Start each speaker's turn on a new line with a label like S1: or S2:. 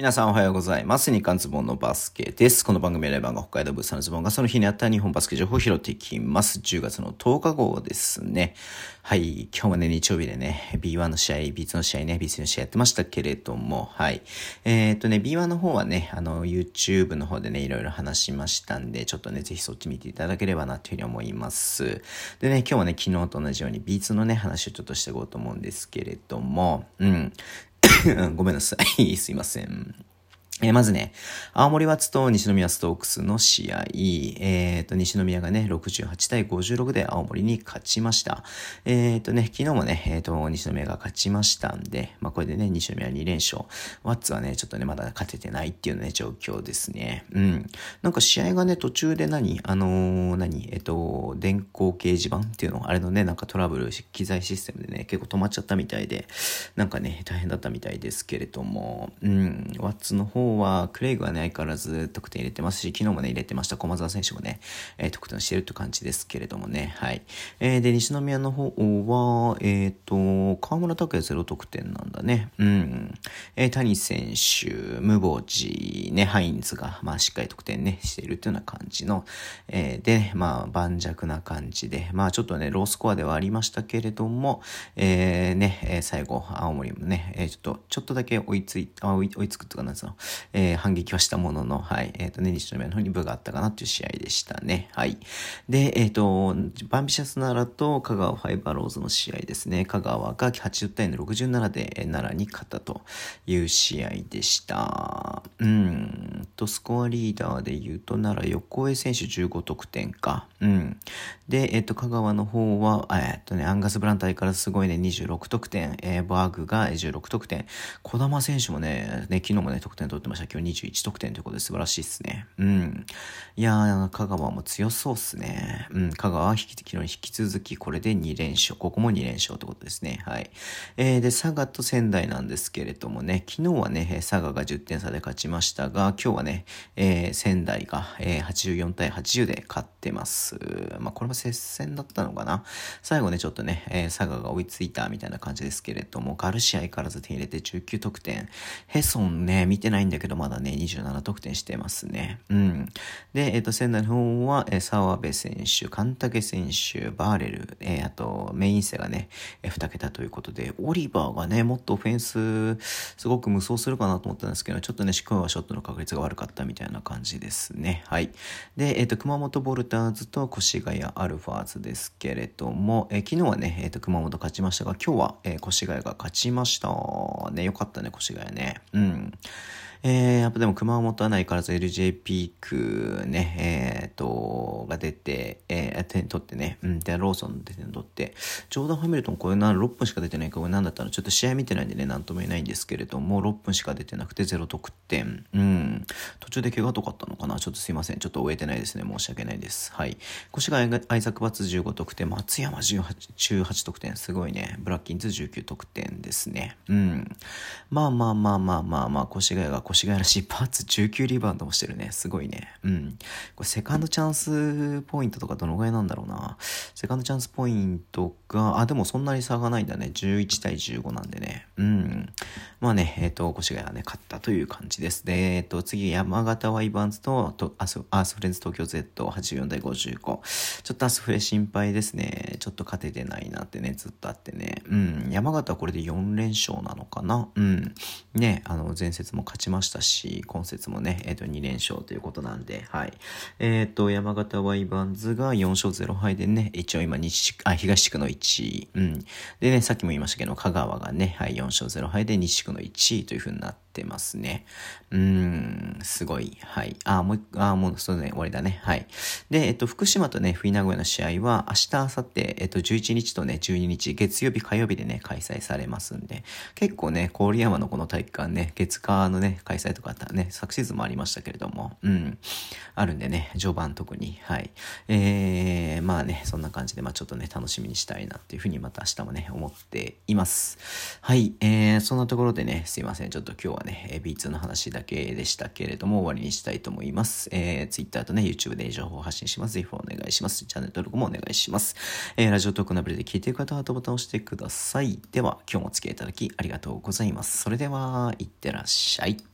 S1: 皆さんおはようございます。日刊ズボンのバスケです。この番組はレバンが北海道物産のズボンがその日にあった日本バスケ情報を拾っていきます。10月の10日号ですね。はい。今日もね、日曜日でね、B1 の試合、B2 の試合ね、B3 の試合やってましたけれども、はい。えー、っとね、B1 の方はね、あの、YouTube の方でね、いろいろ話しましたんで、ちょっとね、ぜひそっち見ていただければなというふうに思います。でね、今日はね、昨日と同じように B2 のね、話をちょっとしていこうと思うんですけれども、うん。ごめんなさい。すいません。え、まずね、青森ワッツと西宮ストークスの試合、えっ、ー、と、西宮がね、68対56で青森に勝ちました。えっ、ー、とね、昨日もね、えっ、と、西宮が勝ちましたんで、まあ、これでね、西宮2連勝。ワッツはね、ちょっとね、まだ勝ててないっていうね、状況ですね。うん。なんか試合がね、途中で何？あの何？えっ、と、電光掲示板っていうの？あれのね、なんかトラブル、機材システムでね、結構止まっちゃったみたいで、なんかね、大変だったみたいですけれども、うん、ワッツの方は、クレイグはね、相変わらず得点入れてますし、昨日もね、入れてました。駒澤選手もね、えー、得点してるって感じですけれどもね、はい。えー、で、西宮の方は、えっ、ー、と、河村拓也ゼロ得点なんだね。うん。えー、谷選手、ムボジ、ね、ハインズが、まあ、しっかり得点ね、しているっていうような感じの、えー、で、まあ、盤石な感じで、まあ、ちょっとね、ロースコアではありましたけれども、えー、ね、えー、最後、青森もね、えー、ちょっと、ちょっとだけ追いつい、あ追いつくっていうかなんですか、えー、反撃はしたものの、はい、えっ、ー、とね、西宮の方に部があったかなっていう試合でしたね。はい。で、えっ、ー、と、バンビシャス奈良と香川ファイバーローズの試合ですね。香川が80対の67で奈良に勝ったという試合でした。うん。と、スコアリーダーで言うと、奈良横江選手15得点か。うん。で、えっ、ー、と、香川の方は、えっ、とね、アンガス・ブランタイからすごいね、26得点、えー、バーグが16得点、小玉選手もね、ね、昨日もね、得点取ってました。今日21得点ということで素晴らしいですね。うん。いやー、香川も強そうっすね。うん、香川は引き、昨日引き続きこれで2連勝。ここも2連勝ってことですね。はい。えー、で、佐賀と仙台なんですけれどもね、昨日はね、佐賀が10点差で勝ちましたが、今日はね、えー、仙台が、えー、84対80で勝ってます。まあ、これも接戦だったのかな。最後ね、ちょっとね、えー、佐賀が追いついたみたいな感じですけれども、ガルシア相変わらず手入れて19得点。ヘソンね、見てないんだけど、まだね、27得点してますね。うん。で、えっ、ー、と、仙台の方は、えー、沢部選手、神武選手、バーレル、えー、あと、メインセがね、えー、2桁ということで、オリバーがね、もっとオフェンス、すごく無双するかなと思ったんですけど、ちょっとね、今日はショットの確率が悪かったみたいな感じですね。はい。で、えっ、ー、と、熊本ボルターズと越谷アルファーズですけれども、えー、昨日はね、えっ、と、熊本勝ちましたが、今日は、えー、越谷が勝ちました。ね、よかったね、越谷ね。うん。えー、やっぱでも熊本はないからず LJ ピークね、えー、と、が出て、えー、点取ってね、うん、で、ローソンで点取って、ジョーダン・ハミルトンこれな、6分しか出てないか、これ何だったの？ちょっと試合見てないんでね、なんとも言えないんですけれども、6分しか出てなくて0得点。うん。途中で怪我とかあったのかな？ちょっとすいません。ちょっと終えてないですね。申し訳ないです。はい。越谷アイザックバツ15得点、松山18、18得点。すごいね。ブラッキンズ19得点ですね。うん。まあまあまあまあまあまあ、越谷が越谷らしいパーツ19リバウンドもしてるね。すごいね。うん。これセカンドチャンスポイントとかどのぐらいなんだろうな。セカンドチャンスポイントが、あ、でもそんなに差がないんだね。11対15なんでね。うん。まあね、えっ、ー、と、越谷がね、勝ったという感じです。で、えっ、ー、と、次、山形ワイバーンズと、とアスアースフレンズ東京 Z84 対55。ちょっとアスフレ心配ですね。ちょっと勝ててないなってね、ずっとあってね。うん。山形はこれで4連勝なのかな？うん。ね、あの、前節も勝ちましたし、今節もね、えっ、ー、と、2連勝ということなんで、はい。えっ、と、山形ワイバンズが4勝0敗でね、一応今西あ、東地区の1位。うん。でね、さっきも言いましたけど、香川がね、はい、4勝0敗で西地区の1位というふうになってますね。うーん、すごい。はい。あ、もう、あ、もう、そうね、終わりだね。はい。で、えっと、福島とね、冬名古屋の試合は、明日、明後日、えっと、11日とね、12日、月曜日、火曜日でね、開催されますんで、結構ね、郡山のこの体育館ね、月火のね、開催とかあったね、昨シーズンもありましたけれども、うん、あるんでね、序盤特に、はい。えー、まあね、そんな感じで、まあちょっとね、楽しみにしたいなっていうふうにまた明日もね、思っています。はい、えー、そんなところでね、すいません、ちょっと今日はね、B2 の話だけでしたけれども、終わりにしたいと思います。えー、Twitter とね、YouTube で情報を発信します。ぜひお願いします。チャンネル登録もお願いします。えー、ラジオトークのアプリで聞いている方はハートボタンを押してください。では、今日もお付き合いいただきありがとうございます。それでは、いってらっしゃい。